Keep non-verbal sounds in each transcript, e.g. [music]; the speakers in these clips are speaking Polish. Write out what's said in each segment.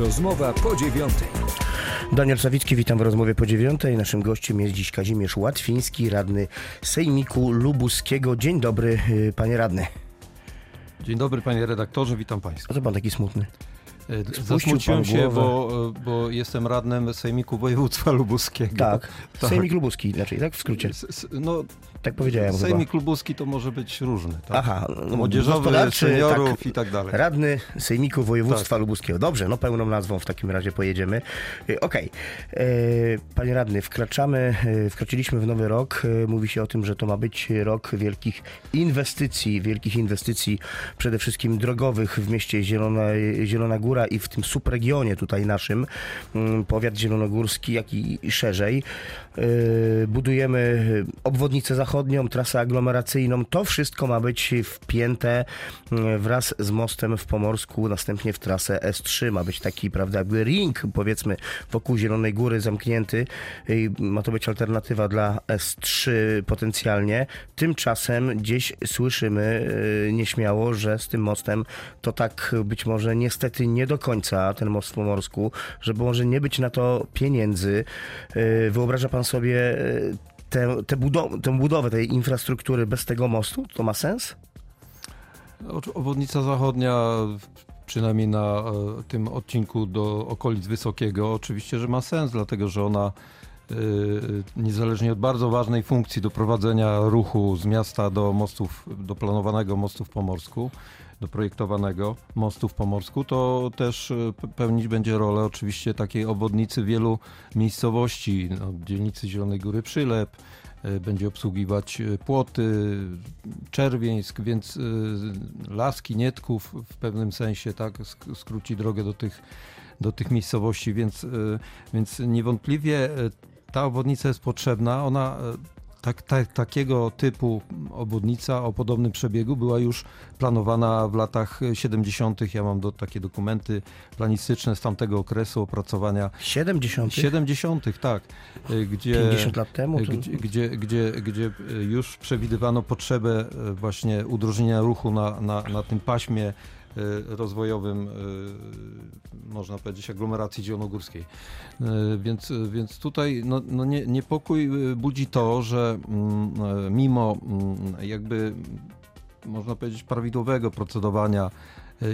Rozmowa po dziewiątej. Daniel Sawicki, witam w rozmowie po dziewiątej. Naszym gościem jest dziś Kazimierz Łatwiński, radny Sejmiku Lubuskiego. Dzień dobry, y, panie radny. Dzień dobry panie redaktorze, witam państwa. A co pan taki smutny? E, Zasmuciłem się, bo, e, bo jestem radnym Sejmiku Województwa [laughs] Lubuskiego. Tak, Sejmik Lubuski inaczej, tak w skrócie. S- No, Tak powiedziałem chyba. Sejmik Lubuski to może być różny. Tak? Aha, no, Młodzieżowy, gospodarczy, seniorów tak. i tak dalej. Radny Sejmiku Województwa Tak. Lubuskiego. Dobrze, no pełną nazwą w takim razie pojedziemy. Y, Okej. E, Panie radny, wkraczamy, e, wkroczyliśmy w nowy rok. E, Mówi się o tym, że to ma być rok wielkich inwestycji, wielkich inwestycji przede wszystkim drogowych w mieście Zielona, Zielona Góra i w tym subregionie tutaj naszym, mm, powiat zielonogórski, jak i szerzej. E, Budujemy obwodnicę zachodnią, trasę aglomeracyjną. To wszystko ma być wpięte mm, wraz z mostem w Pomorsku, następnie w trasę S3. Ma być taki, prawda, jakby ring, powiedzmy, wokół Zielonej Góry zamknięty. I Ma to być alternatywa dla S3 potencjalnie. Tymczasem gdzieś słyszymy y, nieśmiało, że z tym mostem to tak być może niestety nie do końca ten most w Pomorsku, że może nie być na to pieniędzy. Y, Wyobraża pan sobie y, tę, tę, budow- tę budowę tej infrastruktury bez tego mostu? To ma sens? Obwodnica zachodnia, przynajmniej na e, tym odcinku do okolic Wysokiego, oczywiście, że ma sens, dlatego że ona e, niezależnie od bardzo ważnej funkcji doprowadzenia ruchu z miasta do mostów, do planowanego mostu w Pomorsku, do projektowanego mostu w Pomorsku, to też e, pe- pełnić będzie rolę oczywiście takiej obwodnicy wielu miejscowości, no, dzielnicy Zielonej Góry Przylep, e, będzie obsługiwać e, płoty, Czerwieńsk, więc Laski, Nietków w pewnym sensie tak sk- skróci drogę do tych, do tych miejscowości, więc, więc niewątpliwie ta obwodnica jest potrzebna. Ona tak, tak, takiego typu obwodnica o podobnym przebiegu była już planowana w latach 70. Ja mam do, takie dokumenty planistyczne z tamtego okresu opracowania 70? 70. tak, y, gdzie 50 lat temu? To... gdzie, gdzie, gdzie, gdzie już przewidywano potrzebę e, właśnie udrożnienia ruchu na, na, na tym paśmie rozwojowym, e, można powiedzieć, aglomeracji zielonogórskiej. E, Więc, więc tutaj no, no nie, niepokój budzi to, że mm, mimo mm, jakby można powiedzieć prawidłowego procedowania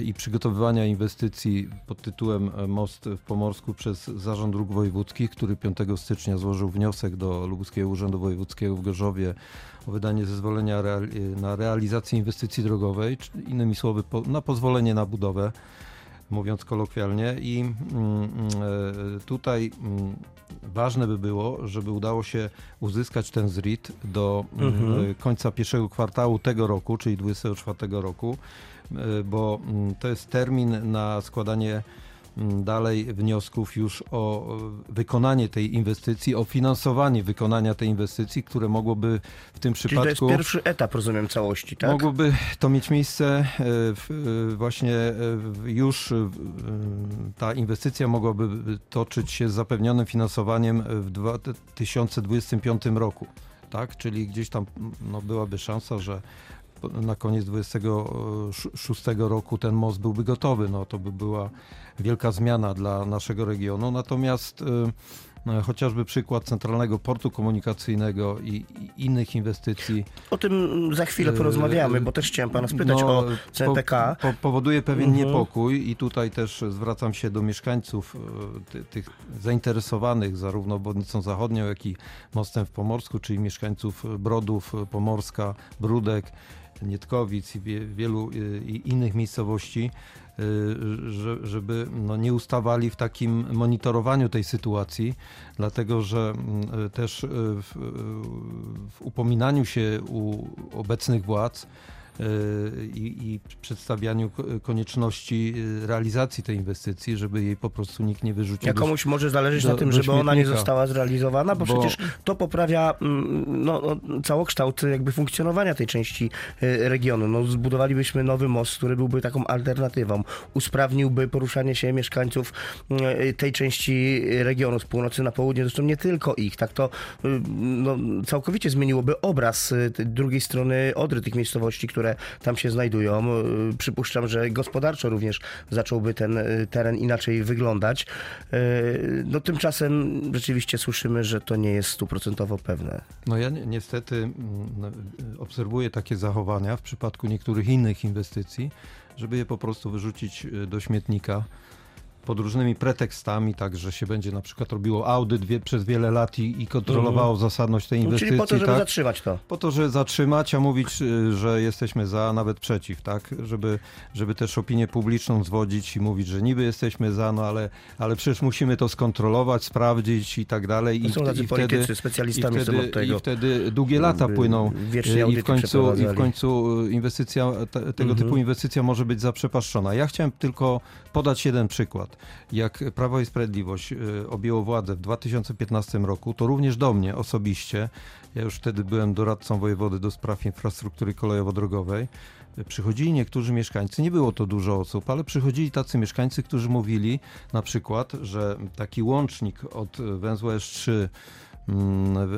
i przygotowywania inwestycji pod tytułem e, Most w Pomorsku przez Zarząd Dróg Wojewódzkich, który 5 stycznia złożył wniosek do Lubuskiego Urzędu Wojewódzkiego w Gorzowie o wydanie zezwolenia na realizację inwestycji drogowej, innymi słowy na pozwolenie na budowę, mówiąc kolokwialnie. I mm, mm, e, tutaj mm, ważne by było, żeby udało się uzyskać ten ZRIT do mm, Mhm. e, końca pierwszego kwartału tego roku, czyli 24 roku, e, bo mm, to jest termin na składanie mm, dalej wniosków już o e, wykonanie tej inwestycji, o finansowanie wykonania tej inwestycji, które mogłoby w tym Czyli to jest przypadku pierwszy etap, rozumiem, całości, tak? Mogłoby to mieć miejsce e, w, e, właśnie już ta inwestycja mogłaby toczyć się z zapewnionym finansowaniem w 2025 roku. Tak? Czyli gdzieś tam no, byłaby szansa, że na koniec 26 roku ten most byłby gotowy. No, to by była wielka zmiana dla naszego regionu. Natomiast e, e, chociażby przykład Centralnego Portu Komunikacyjnego i, i innych inwestycji O tym za chwilę porozmawiamy, bo też chciałem pana spytać no, o CPK. Po, po, powoduje pewien Mhm. niepokój i tutaj też zwracam się do mieszkańców, e, ty, tych zainteresowanych zarówno obwodnicą zachodnią, jak i mostem w Pomorsku, czyli mieszkańców Brodów, Pomorska, Brudek, Nietkowic i wie, wielu e, i innych miejscowości, że, żeby no, nie ustawali w takim monitorowaniu tej sytuacji, dlatego że mm, też e, w, w upominaniu się u obecnych władz y, i, i przedstawianiu ko- konieczności y, realizacji tej inwestycji, żeby jej po prostu nikt nie wyrzucił. Ja do- komuś może zależeć do- na tym, do żeby ona nie została zrealizowana, bo, Bo- przecież to poprawia mm, no, no, całokształt jakby funkcjonowania tej części y, regionu. No, zbudowalibyśmy nowy most, który byłby taką alternatywą. Usprawniłby poruszanie się mieszkańców y, tej części regionu z północy na południe, zresztą nie tylko ich. Tak to y, no, całkowicie zmieniłoby obraz y, drugiej strony Odry, tych miejscowości, które które tam się znajdują. Y, Przypuszczam, że gospodarczo również zacząłby ten y, teren inaczej wyglądać. Y, No tymczasem rzeczywiście słyszymy, że to nie jest stuprocentowo pewne. No ja ni- niestety mm, no, obserwuję takie zachowania w przypadku niektórych innych inwestycji, żeby je po prostu wyrzucić do śmietnika pod różnymi pretekstami, tak, że się będzie na przykład robiło audyt wie, przez wiele lat i, i kontrolowało zasadność tej No, inwestycji. Czyli po to, żeby tak? zatrzymać to. Po to, żeby zatrzymać, a mówić, y, że jesteśmy za, a nawet przeciw, tak? Żeby, żeby też opinię publiczną zwodzić i mówić, że niby jesteśmy za, no ale, ale przecież musimy to skontrolować, sprawdzić i tak dalej. I, są tacy i wtedy, politycy, i specjalistami są wtedy, od tego. I wtedy długie lata płyną y, i w końcu, i w końcu inwestycja, te, tego Mhm. typu inwestycja może być zaprzepaszczona. Ja chciałem tylko podać jeden przykład. Jak Prawo i Sprawiedliwość y, objęło władzę w 2015 roku, to również do mnie osobiście, ja już wtedy byłem doradcą wojewody do spraw infrastruktury kolejowo-drogowej, przychodzili niektórzy mieszkańcy, nie było to dużo osób, ale przychodzili tacy mieszkańcy, którzy mówili na przykład, że taki łącznik od węzła S3 mm,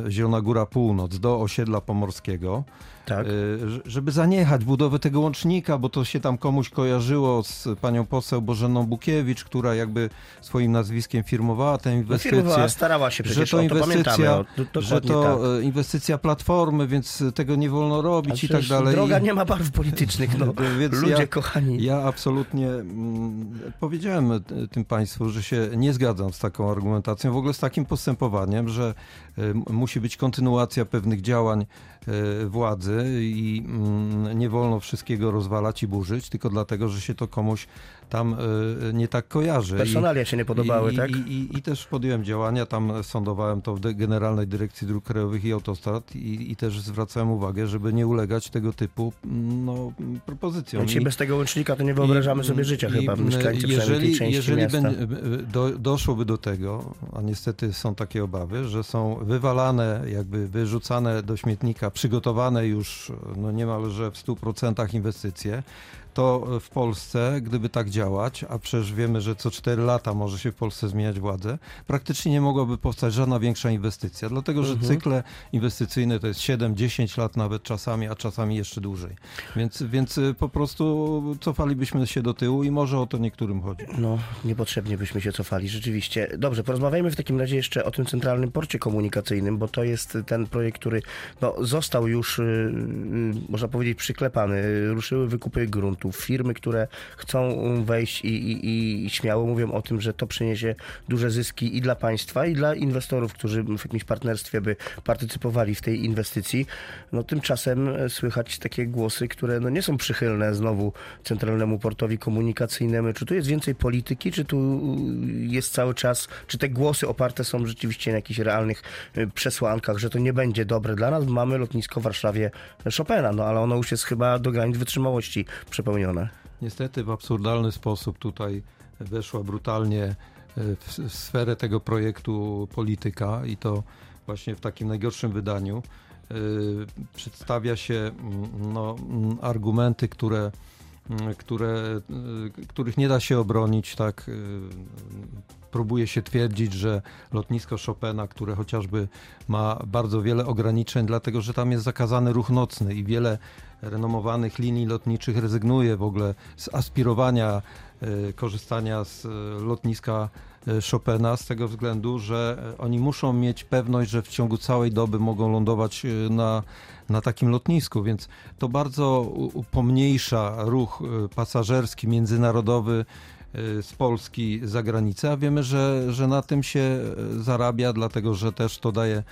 Zielona Góra Północ do osiedla pomorskiego, Tak. y, żeby zaniechać budowę tego łącznika, bo to się tam komuś kojarzyło z panią poseł Bożeną Bukiewicz, która jakby swoim nazwiskiem firmowała tę No, inwestycję. firma starała się przecież, że to o to inwestycja, O, że to tak. e, inwestycja platformy, więc tego nie wolno robić i tak dalej. Droga nie ma barw politycznych, no. [laughs] Ludzie ja- kochani. Ja absolutnie mm, powiedziałem e, tym Państwu, że się nie zgadzam z taką argumentacją, w ogóle z takim postępowaniem, że musi być kontynuacja pewnych działań e, władzy i mm, nie wolno wszystkiego rozwalać i burzyć, tylko dlatego, że się to komuś tam e, nie tak kojarzy. I- Personalia się nie podobały, i, tak? I, i, I też podjąłem działania, tam sądowałem to w Generalnej Dyrekcji Dróg Krajowych i Autostrad i, i też zwracałem uwagę, żeby nie ulegać tego typu mm, no, propozycjom. No dzisiaj I- bez tego łącznika to nie wyobrażamy i- sobie życia i- chyba, mieszkańcy przynajmniej tej jeżeli, części jeżeli miasta. będzie- do, doszłoby do tego, a niestety są takie obawy, że są wywalane, jakby wyrzucane do śmietnika, przygotowane już no niemalże w 100% inwestycje, to w Polsce, gdyby tak działać, a przecież wiemy, że co 4 lata może się w Polsce zmieniać władzę, praktycznie nie mogłaby powstać żadna większa inwestycja, dlatego że Mhm. cykle inwestycyjne to jest 7-10 lat nawet czasami, a czasami jeszcze dłużej. Więc, więc y, po prostu cofalibyśmy się do tyłu i może o to niektórym chodzi. No, niepotrzebnie byśmy się cofali, rzeczywiście. Dobrze, porozmawiajmy w takim razie jeszcze o tym centralnym porcie komunikacyjnym, bo to jest ten projekt, który no, został już, y, y, można powiedzieć, przyklepany. Ruszyły wykupy gruntów. Firmy, które chcą wejść i, i, i śmiało mówią o tym, że to przyniesie duże zyski i dla państwa, i dla inwestorów, którzy w jakimś partnerstwie by partycypowali w tej inwestycji. No tymczasem e, słychać takie głosy, które no, nie są przychylne znowu Centralnemu Portowi Komunikacyjnemu. Czy tu jest więcej polityki, czy tu jest cały czas, czy te głosy oparte są rzeczywiście na jakichś realnych e, przesłankach, że to nie będzie dobre dla nas? Mamy lotnisko w Warszawie Chopina, no ale ono już jest chyba do granic wytrzymałości Niestety w absurdalny sposób tutaj weszła brutalnie e, w sferę tego projektu polityka i to właśnie w takim najgorszym wydaniu. E, Przedstawia się mm, no, mm, argumenty, które, mm, które, e, których nie da się obronić, tak. Próbuje się twierdzić, że lotnisko Chopina, które chociażby ma bardzo wiele ograniczeń, dlatego że tam jest zakazany ruch nocny i wiele renomowanych linii lotniczych rezygnuje w ogóle z aspirowania e, korzystania z e, lotniska e, Chopina z tego względu, że oni muszą mieć pewność, że w ciągu całej doby mogą lądować na, na takim lotnisku, więc to bardzo pomniejsza ruch pasażerski, międzynarodowy z Polski za granicę, a wiemy, że, że na tym się zarabia, dlatego że też to daje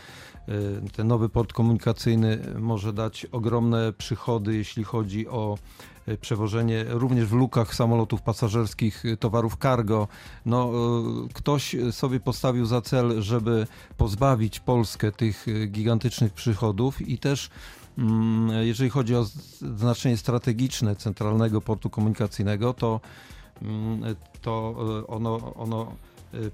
ten nowy port komunikacyjny może dać ogromne przychody, jeśli chodzi o e, przewożenie również w lukach samolotów pasażerskich e, towarów cargo. No, ktoś sobie postawił za cel, żeby pozbawić Polskę tych gigantycznych przychodów i też mm, jeżeli chodzi o znaczenie strategiczne centralnego portu komunikacyjnego, to, mm, to ono, ono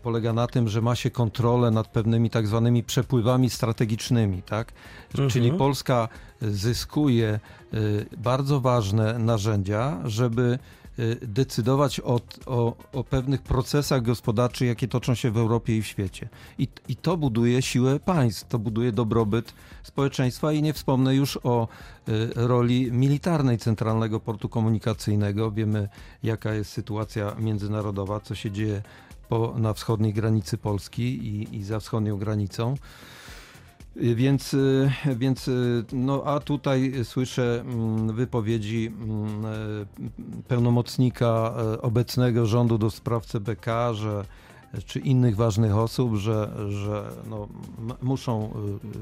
polega na tym, że ma się kontrolę nad pewnymi tak zwanymi przepływami strategicznymi, tak? Mhm. Czyli Polska zyskuje y, bardzo ważne narzędzia, żeby y, decydować o, o, o pewnych procesach gospodarczych, jakie toczą się w Europie i w świecie. I, I to buduje siłę państw, to buduje dobrobyt społeczeństwa i nie wspomnę już o y, roli militarnej Centralnego Portu Komunikacyjnego. Wiemy, jaka jest sytuacja międzynarodowa, co się dzieje po, na wschodniej granicy Polski i, i za wschodnią granicą. Y, Więc, y, więc y, no, a tutaj słyszę mm, wypowiedzi mm, pełnomocnika obecnego rządu do spraw CBK, że czy innych ważnych osób, że, że no, muszą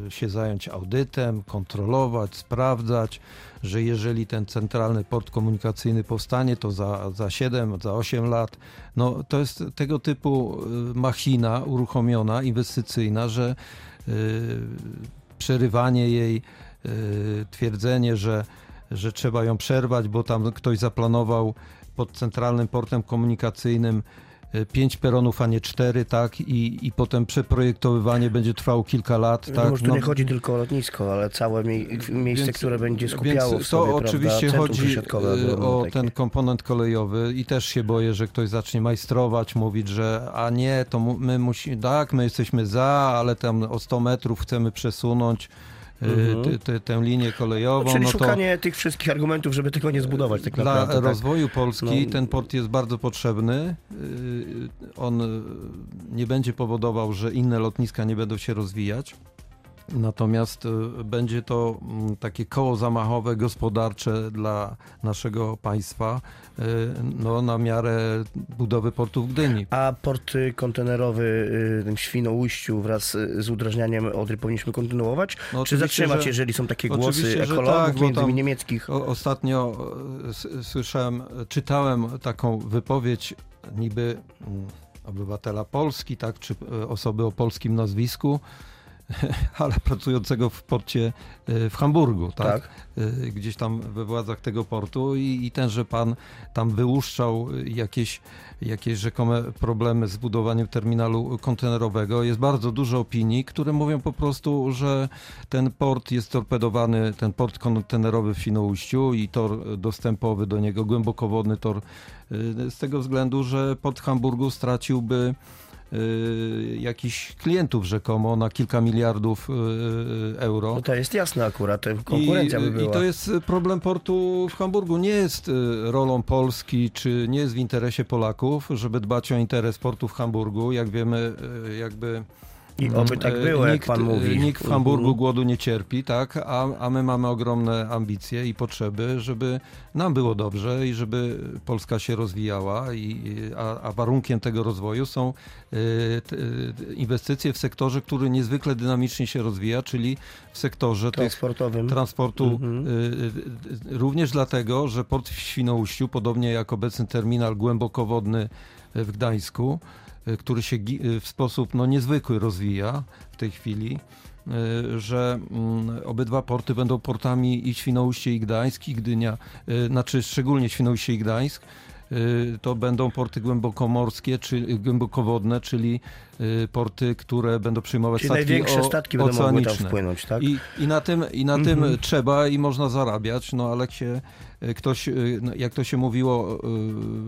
y, się zająć audytem, kontrolować, sprawdzać, że jeżeli ten centralny port komunikacyjny powstanie, to za, za 7, za 8 lat. No, to jest tego typu y, machina uruchomiona, inwestycyjna, że y, przerywanie jej, y, twierdzenie, że, że trzeba ją przerwać, bo tam ktoś zaplanował pod centralnym portem komunikacyjnym pięć peronów, a nie cztery, tak? I, I potem przeprojektowywanie będzie trwało kilka lat, No, tak? może tu nie chodzi tylko o lotnisko, ale całe mie miejsce, Więc- które będzie skupiało Więc w to sobie, oczywiście prawda, chodzi ogromne o takie. ten komponent kolejowy i też się boję, że ktoś zacznie majstrować, mówić, że a nie, to my musimy, tak, my jesteśmy za, ale tam o 100 metrów chcemy przesunąć Mhm. ty- tę linię kolejową. Czyli no szukanie tych wszystkich argumentów, żeby tego nie zbudować tak dla naprawdę. tak. rozwoju Polski No. ten port jest bardzo potrzebny. Y, On y, nie będzie powodował, że inne lotniska nie będą się rozwijać. Natomiast y, będzie to mm, takie koło zamachowe gospodarcze dla naszego państwa y, no, na miarę budowy portu w Gdyni. A port y, kontenerowy w Świnoujściu wraz z udrażnianiem Odry powinniśmy kontynuować? No, Czy zatrzymać, że- jeżeli są takie głosy ekologów, tak, między innymi niemieckich? O, ostatnio słyszałem, czytałem taką wypowiedź niby mm, obywatela Polski, tak, czy osoby o polskim nazwisku, [laughs] ale pracującego w porcie e, w Hamburgu, tak? Tak. e, Gdzieś tam we władzach tego portu i, i tenże pan tam wyłuszczał e, jakieś, jakieś rzekome problemy z budowaniem terminalu kontenerowego. Jest bardzo dużo opinii, które mówią po prostu, że ten port jest torpedowany, ten port kontenerowy w Świnoujściu i tor dostępowy do niego, głębokowodny tor, y, z tego względu, że port Hamburgu straciłby y, jakichś klientów rzekomo na kilka miliardów y, euro. No to jest jasne akurat, konkurencja I, by była. I to jest problem portu w Hamburgu. Nie jest y, rolą Polski, czy nie jest w interesie Polaków, żeby dbać o interes portu w Hamburgu. Jak wiemy, y, jakby I oby tak E, było, jak nikt, pan e, mówi. Nikt w Hamburgu Mhm. głodu nie cierpi, tak? A, a my mamy ogromne ambicje i potrzeby, żeby nam było dobrze i żeby Polska się rozwijała. I, a, a warunkiem tego rozwoju są e, inwestycje w sektorze, który niezwykle dynamicznie się rozwija, czyli w sektorze transportowym. transportu. Mhm. Również dlatego, że port w Świnoujściu, podobnie jak obecny terminal głębokowodny w Gdańsku, który się y, w sposób no, niezwykły rozwija w tej chwili, y, że mm, obydwa porty będą portami i Świnoujście i Gdańsk i Gdynia, y, znaczy szczególnie Świnoujście i Gdańsk, y, to będą porty głębokomorskie, czy głębokowodne, czyli y, porty, które będą przyjmować Czyli statki największe o- statki będą mogły tam wpłynąć, tak? I, i na tym, i na Mhm. tym trzeba i można zarabiać, no ale się y, ktoś, y, no, jak to się mówiło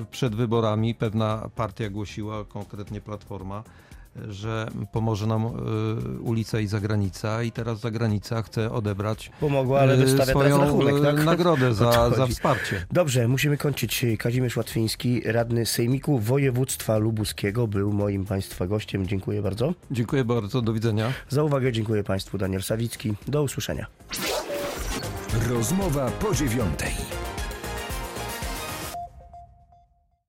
y, przed wyborami, pewna partia głosiła, konkretnie Platforma, y, że pomoże nam y, ulica i zagranica i teraz zagranica chce odebrać Pomogło, ale y, teraz swoją rachunek, y, tak? nagrodę O [laughs] to za, za wsparcie. Dobrze, musimy kończyć. Kazimierz Łatwiński, radny Sejmiku Województwa Lubuskiego, był moim Państwa gościem. Dziękuję bardzo. Dziękuję bardzo, do widzenia. Za uwagę dziękuję Państwu. Daniel Sawicki. Do usłyszenia. Rozmowa po dziewiątej.